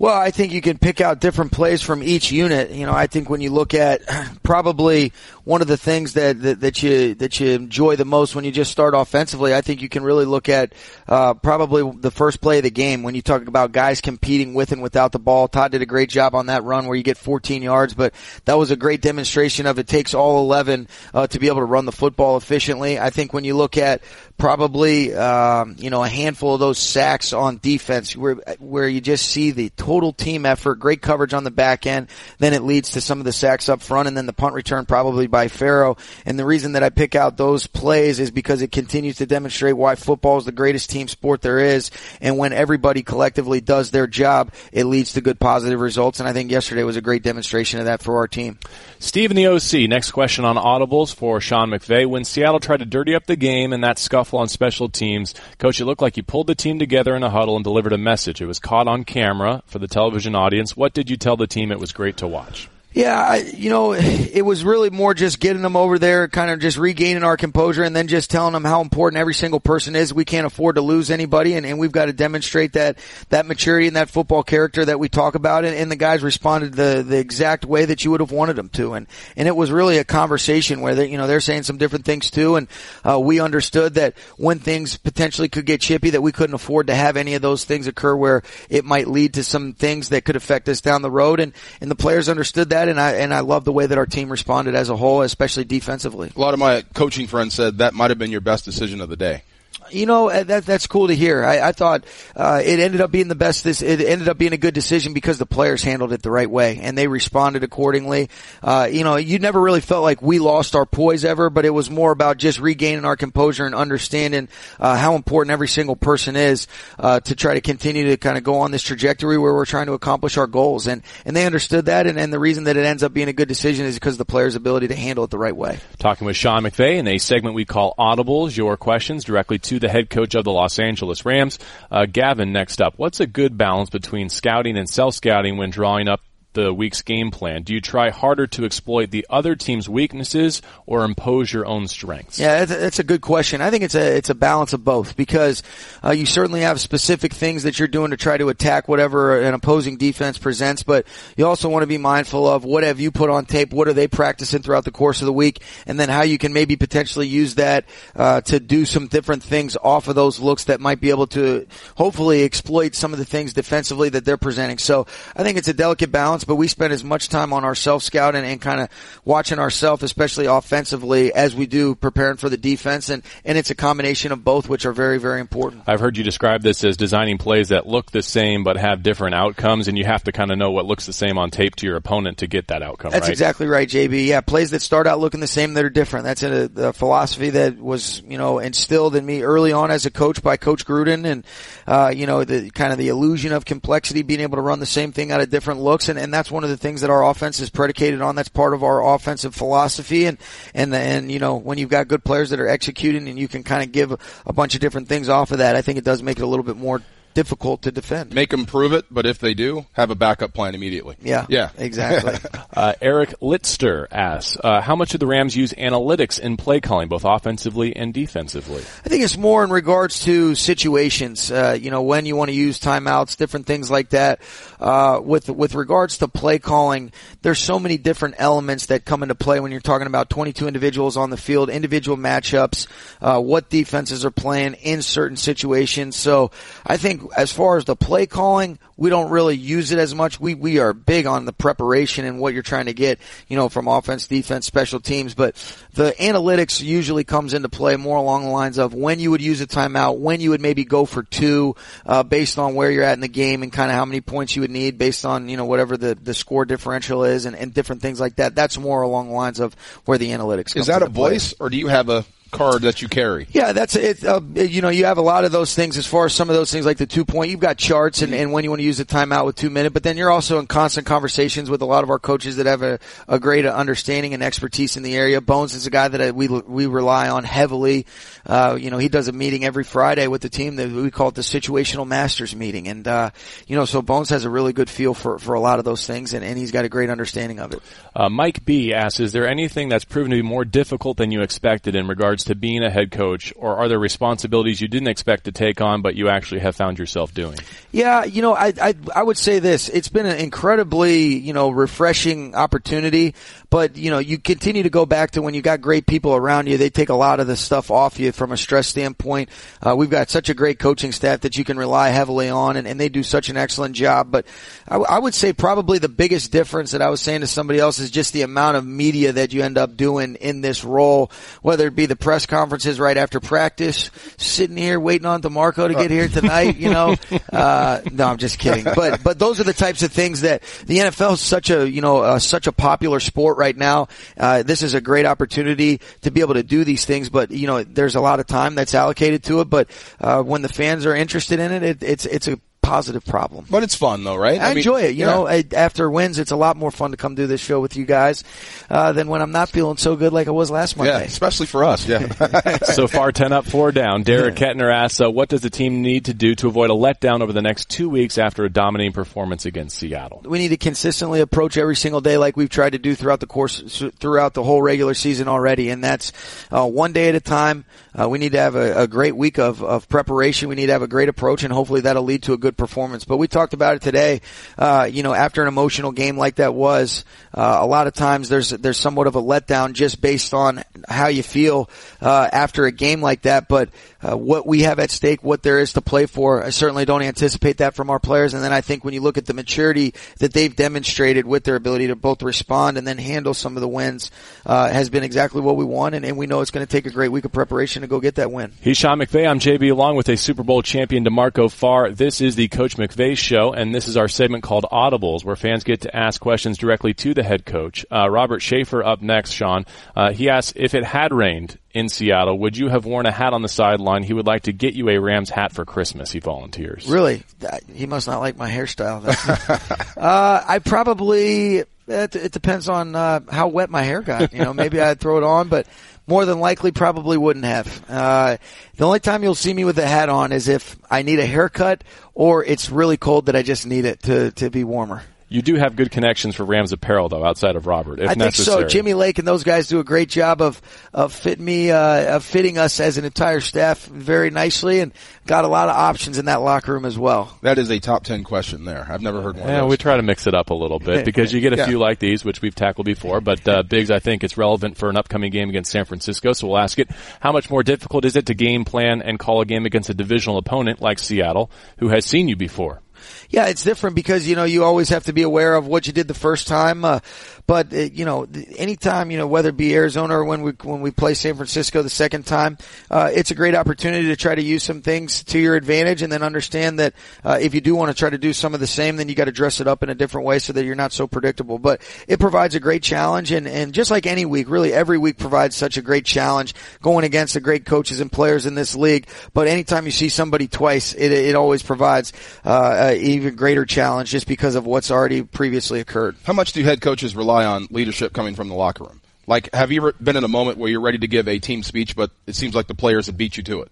Well, I think you can pick out different plays from each unit. You know, I think when you look at probably one of the things that, that, that you that you enjoy the most when you just start offensively, I think you can really look at uh, probably the first play of the game when you talk about guys competing with and without the ball. Todd did a great job on that run where you get 14 yards, but that was a great demonstration of it takes all 11 uh, to be able to run the football efficiently. I think when you look at probably um, you know a handful of those sacks on defense where where you just see the total team effort, great coverage on the back end. Then it leads to some of the sacks up front and then the punt return probably by Pharoh. And the reason that I pick out those plays is because it continues to demonstrate why football is the greatest team sport there is. And when everybody collectively does their job, it leads to good positive results. And I think yesterday was a great demonstration of that for our team. Steve in the OC. Next question on audibles for Sean McVay. When Seattle tried to dirty up the game and that scuffle on special teams, coach, it looked like you pulled the team together in a huddle and delivered a message. It was caught on camera for the television audience. What did you tell the team it was great to watch? Yeah, I, you know, it was really more just getting them over there, kind of just regaining our composure and then just telling them how important every single person is. We can't afford to lose anybody and, and we've got to demonstrate that, that maturity and that football character that we talk about. And, and the guys responded the, the exact way that you would have wanted them to. And, and it was really a conversation where they, you know, they're saying some different things too. And, uh, we understood that when things potentially could get chippy, that we couldn't afford to have any of those things occur where it might lead to some things that could affect us down the road. And, and the players understood that that, and I and I love the way that our team responded as a whole, especially defensively. A lot of my coaching friends said that might have been your best decision of the day you know uh, that that's cool to hear. I, I thought uh, it ended up being the best. This it ended up being a good decision because the players handled it the right way and they responded accordingly. Uh, you know, you never really felt like we lost our poise ever, but it was more about just regaining our composure and understanding uh, how important every single person is uh, to try to continue to kind of go on this trajectory where we're trying to accomplish our goals. And and they understood that, and, and the reason that it ends up being a good decision is because the players' ability to handle it the right way. Talking with Sean McVay in a segment we call Audibles, your questions directly to the head coach of the Los Angeles Rams. Uh, Gavin, next up, what's a good balance between scouting and self scouting when drawing up the week's game plan? Do you try harder to exploit the other team's weaknesses or impose your own strengths? Yeah, that's a good question. I think it's a it's a balance of both because uh, you certainly have specific things that you're doing to try to attack whatever an opposing defense presents, but you also want to be mindful of what have you put on tape, what are they practicing throughout the course of the week, and then how you can maybe potentially use that uh, to do some different things off of those looks that might be able to hopefully exploit some of the things defensively that they're presenting. So I think it's a delicate balance but we spend as much time on our self scouting and kind of watching ourselves, especially offensively, as we do preparing for the defense. And, and it's a combination of both, which are very, very important. I've heard you describe this as designing plays that look the same but have different outcomes, and you have to kind of know what looks the same on tape to your opponent to get that outcome. That's right? exactly right, JB. Yeah, plays that start out looking the same that are different. That's a, a philosophy that was, you know, instilled in me early on as a coach by Coach Gruden, and uh, you know, the kind of the illusion of complexity, being able to run the same thing out of different looks, and, and and that's one of the things that our offense is predicated on. That's part of our offensive philosophy. And and and you know when you've got good players that are executing and you can kind of give a bunch of different things off of that, I think it does make it a little bit more difficult to defend. Make them prove it, but if they do, have a backup plan immediately. Yeah, yeah, exactly. (laughs) uh, Eric Litster asks, uh, how much do the Rams use analytics in play calling, both offensively and defensively? I think it's more in regards to situations. Uh, you know, when you want to use timeouts, different things like that. Uh, with with regards to play calling, there's so many different elements that come into play when you're talking about 22 individuals on the field, individual matchups, uh, what defenses are playing in certain situations. So I think as far as the play calling, we don't really use it as much. We we are big on the preparation and what you're trying to get, you know, from offense, defense, special teams. But the analytics usually comes into play more along the lines of when you would use a timeout, when you would maybe go for two, uh, based on where you're at in the game and kind of how many points you would need based on you know whatever the the score differential is and, and different things like that. That's more along the lines of where the analytics. Is that a play. voice, or do you have a card that you carry. Yeah, that's it. Uh, you know, you have a lot of those things as far as some of those things like the two point. You've got charts and, and when you want to use a timeout with two minute, but then you're also in constant conversations with a lot of our coaches that have a, a great understanding and expertise in the area. Bones is a guy that we we rely on heavily. Uh, you know, he does a meeting every Friday with the team that we call it the situational masters meeting, and uh, you know, so Bones has a really good feel for for a lot of those things, and, and he's got a great understanding of it. Uh, Mike B asks, is there anything that's proven to be more difficult than you expected in regards to being a head coach, or are there responsibilities you didn't expect to take on, but you actually have found yourself doing? Yeah, you know, I, I, I would say this. It's been an incredibly, you know, refreshing opportunity, but, you know, you continue to go back to when you got great people around you, they take a lot of the stuff off you from a stress standpoint. Uh, we've got such a great coaching staff that you can rely heavily on, and, and they do such an excellent job. But I, I would say probably the biggest difference that I was saying to somebody else is just the amount of media that you end up doing in this role, whether it be the press conferences right after practice, sitting here waiting on D'Marco to get here tonight. You know, (laughs) uh, no, I'm just kidding. But but those are the types of things that the NFL is such a you know uh, such a popular sport right now. Uh, this is a great opportunity to be able to do these things. But you know, there's a lot of time that's allocated to it. But uh, when the fans are interested in it, it it's it's a positive problem. But it's fun though, right? I, I mean, enjoy it. You yeah. know, I, after wins, it's a lot more fun to come do this show with you guys uh, than when I'm not feeling so good like I was last Monday. Yeah, especially for us. Yeah. (laughs) so far, ten up, four down. Derek yeah. Kettner asks, uh, "What does the team need to do to avoid a letdown over the next two weeks after a dominating performance against Seattle?" We need to consistently approach every single day like we've tried to do throughout the course, throughout the whole regular season already, and that's uh, one day at a time. Uh, we need to have a, a great week of, of preparation. We need to have a great approach, and hopefully that'll lead to a good performance. But we talked about it today. Uh, you know, after an emotional game like that was, uh, a lot of times there's there's somewhat of a letdown just based on how you feel uh, after a game like that. But uh, what we have at stake, what there is to play for, I certainly don't anticipate that from our players. And then I think when you look at the maturity that they've demonstrated with their ability to both respond and then handle some of the wins, uh, has been exactly what we want. And, and we know it's going to take a great week of preparation to go get that win. He's Sean McVay. I'm JB along with a Super Bowl champion D'Marco Farr. This is the Coach McVay show, and this is our segment called Audibles, where fans get to ask questions directly to the head coach. Uh, Robert Schaefer up next, Sean. Uh, he asks, if it had rained in Seattle, would you have worn a hat on the sideline? He would like to get you a Rams hat for Christmas. He volunteers. Really? He must not like my hairstyle. (laughs) uh, I probably, it, it depends on uh, how wet my hair got. You know, maybe I'd throw it on, but more than likely probably wouldn't have. Uh, the only time you'll see me with a hat on is if I need a haircut or it's really cold that I just need it to, to be warmer. You do have good connections for Rams apparel, though, outside of Robert, if I necessary. think so. Jimmy Lake and those guys do a great job of of fitting me, uh, of fitting us as an entire staff very nicely, and got a lot of options in that locker room as well. That is a top ten question there. I've never heard one. Yeah, we try to mix it up a little bit (laughs) because you get a yeah. few like these, which we've tackled before. But uh, Biggs, I think it's relevant for an upcoming game against San Francisco. So we'll ask it: How much more difficult is it to game plan and call a game against a divisional opponent like Seattle, who has seen you before? Yeah, it's different because you know you always have to be aware of what you did the first time. Uh, but uh, you know, anytime you know whether it be Arizona or when we when we play San Francisco the second time, uh, it's a great opportunity to try to use some things to your advantage, and then understand that uh, if you do want to try to do some of the same, then you got to dress it up in a different way so that you're not so predictable. But it provides a great challenge, and and just like any week, really every week provides such a great challenge going against the great coaches and players in this league. But anytime you see somebody twice, it it always provides uh, an even greater challenge just because of what's already previously occurred. How much do head coaches rely on leadership coming from the locker room. Like, have you ever been in a moment where you're ready to give a team speech, but it seems like the players have beat you to it?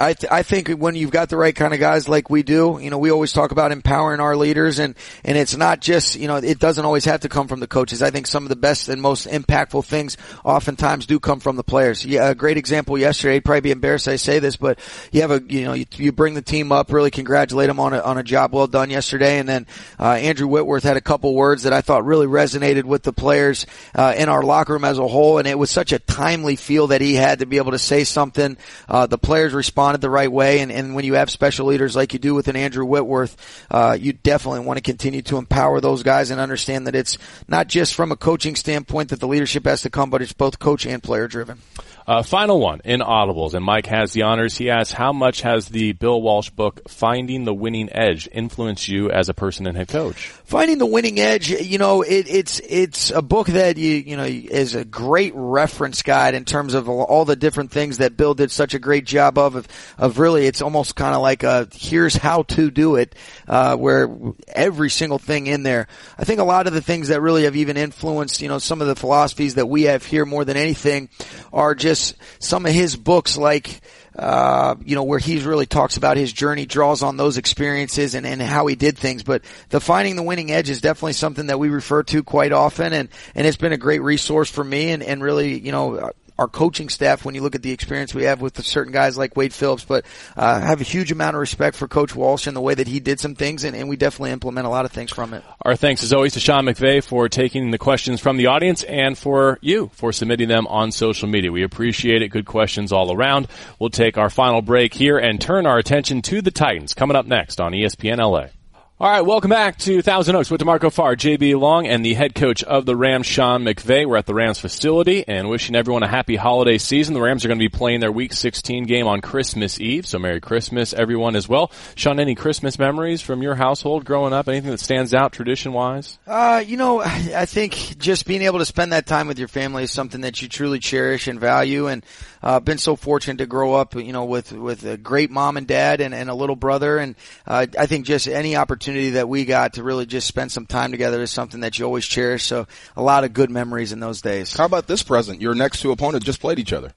I, th- I think when you've got the right kind of guys like we do, you know, we always talk about empowering our leaders and, and it's not just, you know, it doesn't always have to come from the coaches. I think some of the best and most impactful things oftentimes do come from the players. Yeah, a great example yesterday, I'd probably be embarrassed I say this, but you have a, you know, you, you bring the team up, really congratulate them on a, on a job well done yesterday. And then, uh, Andrew Whitworth had a couple words that I thought really resonated with the players, uh, in our locker room as a whole. And it was such a timely feel that he had to be able to say something. Uh, the players responded responded the right way. And, and when you have special leaders like you do with an Andrew Whitworth, uh, you definitely want to continue to empower those guys and understand that it's not just from a coaching standpoint that the leadership has to come, but it's both coach and player driven. Uh, final one in Audibles, and Mike has the honors. He asks, how much has the Bill Walsh book, Finding the Winning Edge, influenced you as a person and head coach? Finding the Winning Edge, you know, it, it's, it's a book that you, you know, is a great reference guide in terms of all the different things that Bill did such a great job of, of, of really, it's almost kind of like a, here's how to do it, uh, where every single thing in there. I think a lot of the things that really have even influenced, you know, some of the philosophies that we have here more than anything are just some of his books, like uh, you know, where he really talks about his journey, draws on those experiences and, and how he did things. But the finding the winning edge is definitely something that we refer to quite often, and and it's been a great resource for me, and and really, you know, our coaching staff when you look at the experience we have with certain guys like Wade Phillips. But uh, have a huge amount of respect for Coach Walsh and the way that he did some things, and, and we definitely implement a lot of things from it. Our thanks as always to Sean McVay for taking the questions from the audience and for you for submitting them on social media. We appreciate it. Good questions all around. We'll take our final break here and turn our attention to the Titans coming up next on ESPN LA. All right, welcome back to Thousand Oaks with D'Marco Farr, JB Long, and the head coach of the Rams, Sean McVay. We're at the Rams facility and wishing everyone a happy holiday season. The Rams are going to be playing their Week 16 game on Christmas Eve, so Merry Christmas, everyone, as well. Sean, any Christmas memories from your household growing up? Anything that stands out tradition-wise? Uh, you know, I think just being able to spend that time with your family is something that you truly cherish and value, and uh, been so fortunate to grow up, you know, with with a great mom and dad and, and a little brother, and uh, I think just any opportunity opportunity that we got to really just spend some time together is something that you always cherish. So a lot of good memories in those days. How about this present? Your next two opponents just played each other.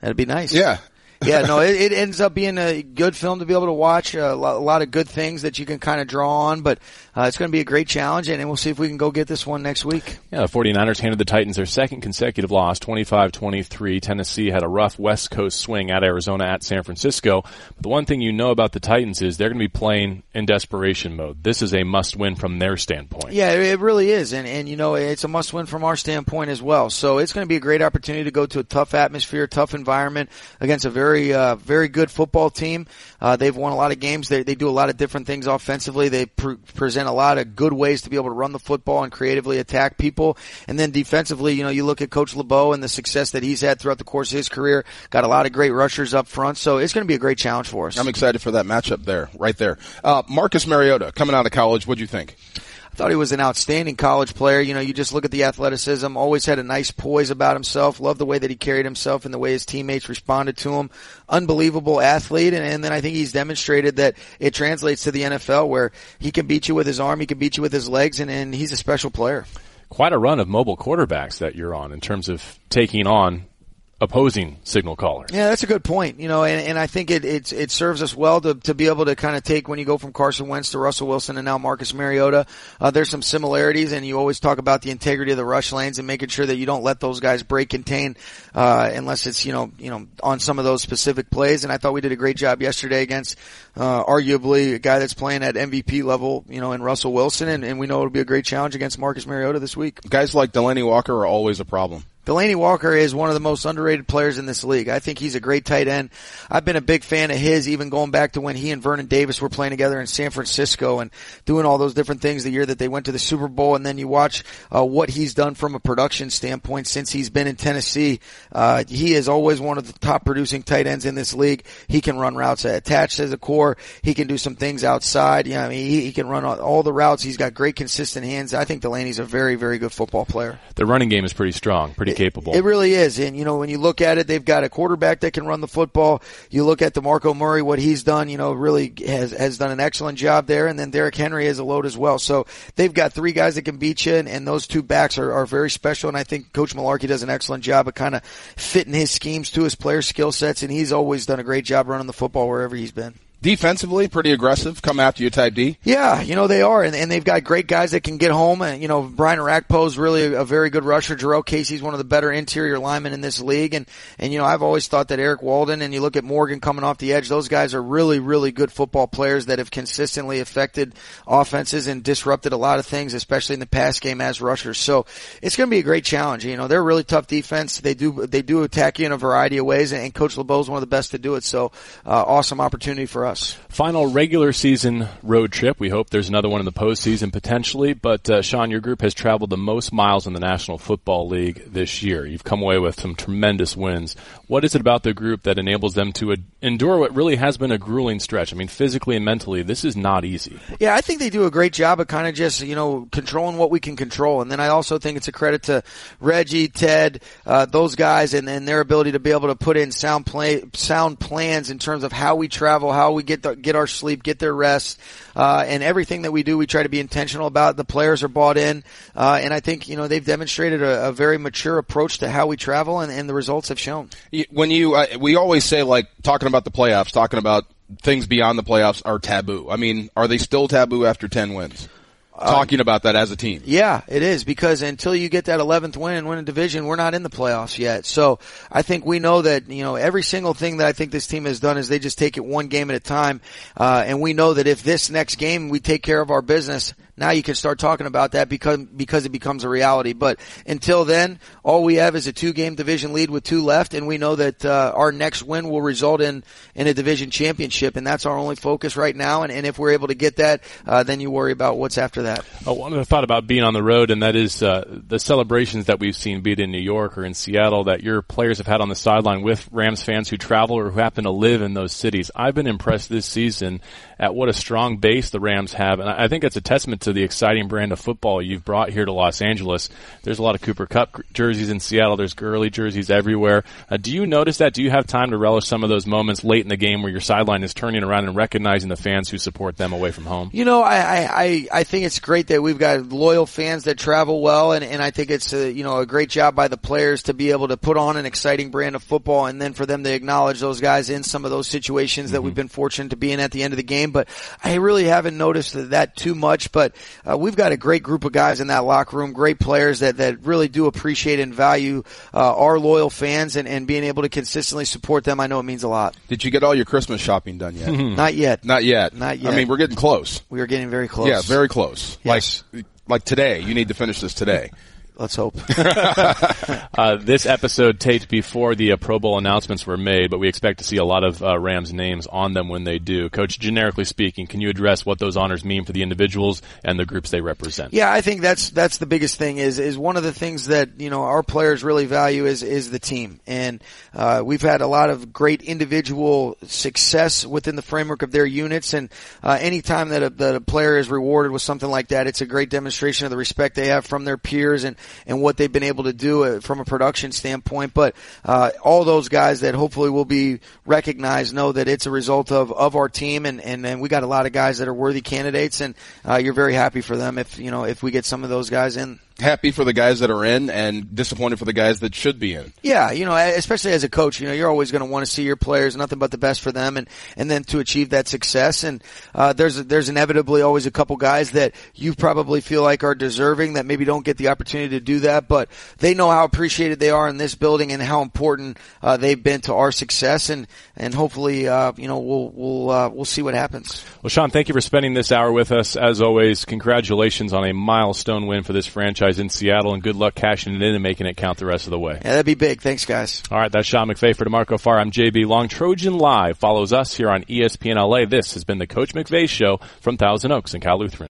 That'd be nice. Yeah. Yeah, no, it, it, ends up being a good film to be able to watch. A lot, a lot of good things that you can kind of draw on, but uh, it's going to be a great challenge, and we'll see if we can go get this one next week. Yeah, the 49ers handed the Titans their second consecutive loss, 25-23. Tennessee had a rough West Coast swing at Arizona at San Francisco. But the one thing you know about the Titans is they're going to be playing in desperation mode. This is a must-win from their standpoint. Yeah, it really is, and and you know it's a must-win from our standpoint as well. So it's going to be a great opportunity to go to a tough atmosphere, tough environment against a very very, uh, very good football team. Uh, they've won a lot of games. They, they do a lot of different things offensively. They pre- present a lot of good ways to be able to run the football and creatively attack people. And then defensively, you know, you look at Coach LeBeau and the success that he's had throughout the course of his career. Got a lot of great rushers up front, so it's going to be a great challenge for us. I'm excited for that matchup there, right there. Uh, Marcus Mariota coming out of college. What do you think? I thought he was an outstanding college player. You know, you just look at the athleticism, always had a nice poise about himself. Love the way that he carried himself and the way his teammates responded to him. Unbelievable athlete. And, and then I think he's demonstrated that it translates to the NFL where he can beat you with his arm, he can beat you with his legs, and, and he's a special player. Quite a run of mobile quarterbacks that you're on in terms of taking on opposing signal callers. Yeah, that's a good point. You know, and, and I think it, it it serves us well to to be able to kind of take when you go from Carson Wentz to Russell Wilson and now Marcus Mariota. Uh, there's some similarities, and you always talk about the integrity of the rush lanes and making sure that you don't let those guys break contain uh, unless it's you know you know on some of those specific plays. And I thought we did a great job yesterday against uh, arguably a guy that's playing at MVP level, you know, in Russell Wilson, and, and we know it'll be a great challenge against Marcus Mariota this week. Guys like Delanie Walker are always a problem. Delanie Walker is one of the most underrated players in this league. I think he's a great tight end. I've been a big fan of his, even going back to when he and Vernon Davis were playing together in San Francisco and doing all those different things the year that they went to the Super Bowl. And then you watch uh, what he's done from a production standpoint since he's been in Tennessee. Uh, he is always one of the top producing tight ends in this league. He can run routes attached as a core. He can do some things outside. Know, I mean, he, he can run all the routes. He's got great consistent hands. I think Delanie's a very, very good football player. The running game is pretty strong, pretty capable. It really is. And, you know, when you look at it, they've got a quarterback that can run the football. You look at DeMarco Murray, what he's done, you know, really has, has done an excellent job there. And then Derrick Henry is a load as well. So they've got three guys that can beat you, and, and those two backs are, are very special. And I think Coach Mularkey does an excellent job of kind of fitting his schemes to his player skill sets. And he's always done a great job running the football wherever he's been. Defensively, pretty aggressive. Come after you, type D. Yeah, you know they are, and, and they've got great guys that can get home. And you know Brian Orakpo is really a, very good rusher. Jurrell Casey's one of the better interior linemen in this league, and and you know I've always thought that Erik Walden and you look at Morgan coming off the edge. Those guys are really really good football players that have consistently affected offenses and disrupted a lot of things, especially in the pass game as rushers. So it's going to be a great challenge. You know they're a really tough defense. They do they do attack you in a variety of ways, and, Coach LeBeau is one of the best to do it. So uh, awesome opportunity for us. Final regular season road trip. We hope there's another one in the postseason potentially. But uh, Sean, your group has traveled the most miles in the National Football League this year. You've come away with some tremendous wins. What is it about the group that enables them to endure what really has been a grueling stretch? I mean, physically and mentally, this is not easy. Yeah, I think they do a great job of kind of just you know controlling what we can control, and then I also think it's a credit to Reggie, Ted, uh, those guys, and, and their ability to be able to put in sound play, sound plans in terms of how we travel, how we get the, get our sleep, get their rest, uh, and everything that we do, we try to be intentional about. The players are bought in, uh, and I think you know they've demonstrated a, a very mature approach to how we travel, and, and the results have shown. When you, uh, we always say like talking about the playoffs, talking about things beyond the playoffs are taboo. I mean, are they still taboo after ten wins? Talking about that as a team. Yeah, it is because until you get that 11th win and win a division, we're not in the playoffs yet. So I think we know that, you know, every single thing that I think this team has done is they just take it one game at a time. Uh, and we know that if this next game we take care of our business, now you can start talking about that because because it becomes a reality. But until then, all we have is a two game division lead with two left, and we know that uh, our next win will result in in a division championship, and that's our only focus right now. And, and if we're able to get that, uh, then you worry about what's after that. Oh, one other thought about being on the road, and that is uh, the celebrations that we've seen, be it in New York or in Seattle, that your players have had on the sideline with Rams fans who travel or who happen to live in those cities. I've been impressed this season at what a strong base the Rams have, and I think it's a testament to the exciting brand of football you've brought here to Los Angeles. There's a lot of Cooper Kupp jerseys in Seattle. There's Gurley jerseys everywhere. Uh, do you notice that? Do you have time to relish some of those moments late in the game where your sideline is turning around and recognizing the fans who support them away from home? You know, I, I, I think it's great that we've got loyal fans that travel well, and, and I think it's a, you know a great job by the players to be able to put on an exciting brand of football, and then for them to acknowledge those guys in some of those situations mm-hmm. that we've been fortunate to be in at the end of the game. But I really haven't noticed that too much. But uh, we've got a great group of guys in that locker room, great players that, that really do appreciate and value uh, our loyal fans and, and being able to consistently support them. I know it means a lot. Did you get all your Christmas shopping done yet? (laughs) Not yet. Not yet. Not yet. I mean, we're getting close. We are getting very close. Yeah, very close. Yes. Like, like today, you need to finish this today. Let's hope. (laughs) uh, this episode taped before the uh, Pro Bowl announcements were made, but we expect to see a lot of uh, Rams names on them when they do. Coach, generically speaking, can you address what those honors mean for the individuals and the groups they represent? Yeah, I think that's that's the biggest thing. Is is one of the things that you know our players really value is is the team, and uh, we've had a lot of great individual success within the framework of their units. And uh, anytime that a, that a player is rewarded with something like that, it's a great demonstration of the respect they have from their peers and and what they've been able to do uh, from a production standpoint. But uh, all those guys that hopefully will be recognized know that it's a result of, of our team, and, and, and we got a lot of guys that are worthy candidates, and uh, you're very happy for them if you know if we get some of those guys in happy for the guys that are in and disappointed for the guys that should be in. Yeah, you know, especially as a coach, you know, you're always going to want to see your players nothing but the best for them and and then to achieve that success and uh, there's there's inevitably always a couple guys that you probably feel like are deserving that maybe don't get the opportunity to do that, but they know how appreciated they are in this building and how important uh, they've been to our success and and hopefully uh, you know we'll we'll uh, we'll see what happens. Well, Sean, thank you for spending this hour with us as always. Congratulations on a milestone win for this franchise in Seattle, and good luck cashing it in and making it count the rest of the way. Yeah, that'd be big. Thanks, guys. All right, that's Sean McVay for D'Marco Farr. I'm JB Long. Trojan Live follows us here on ESPN LA. This has been the Coach McVay Show from Thousand Oaks and Cal Lutheran.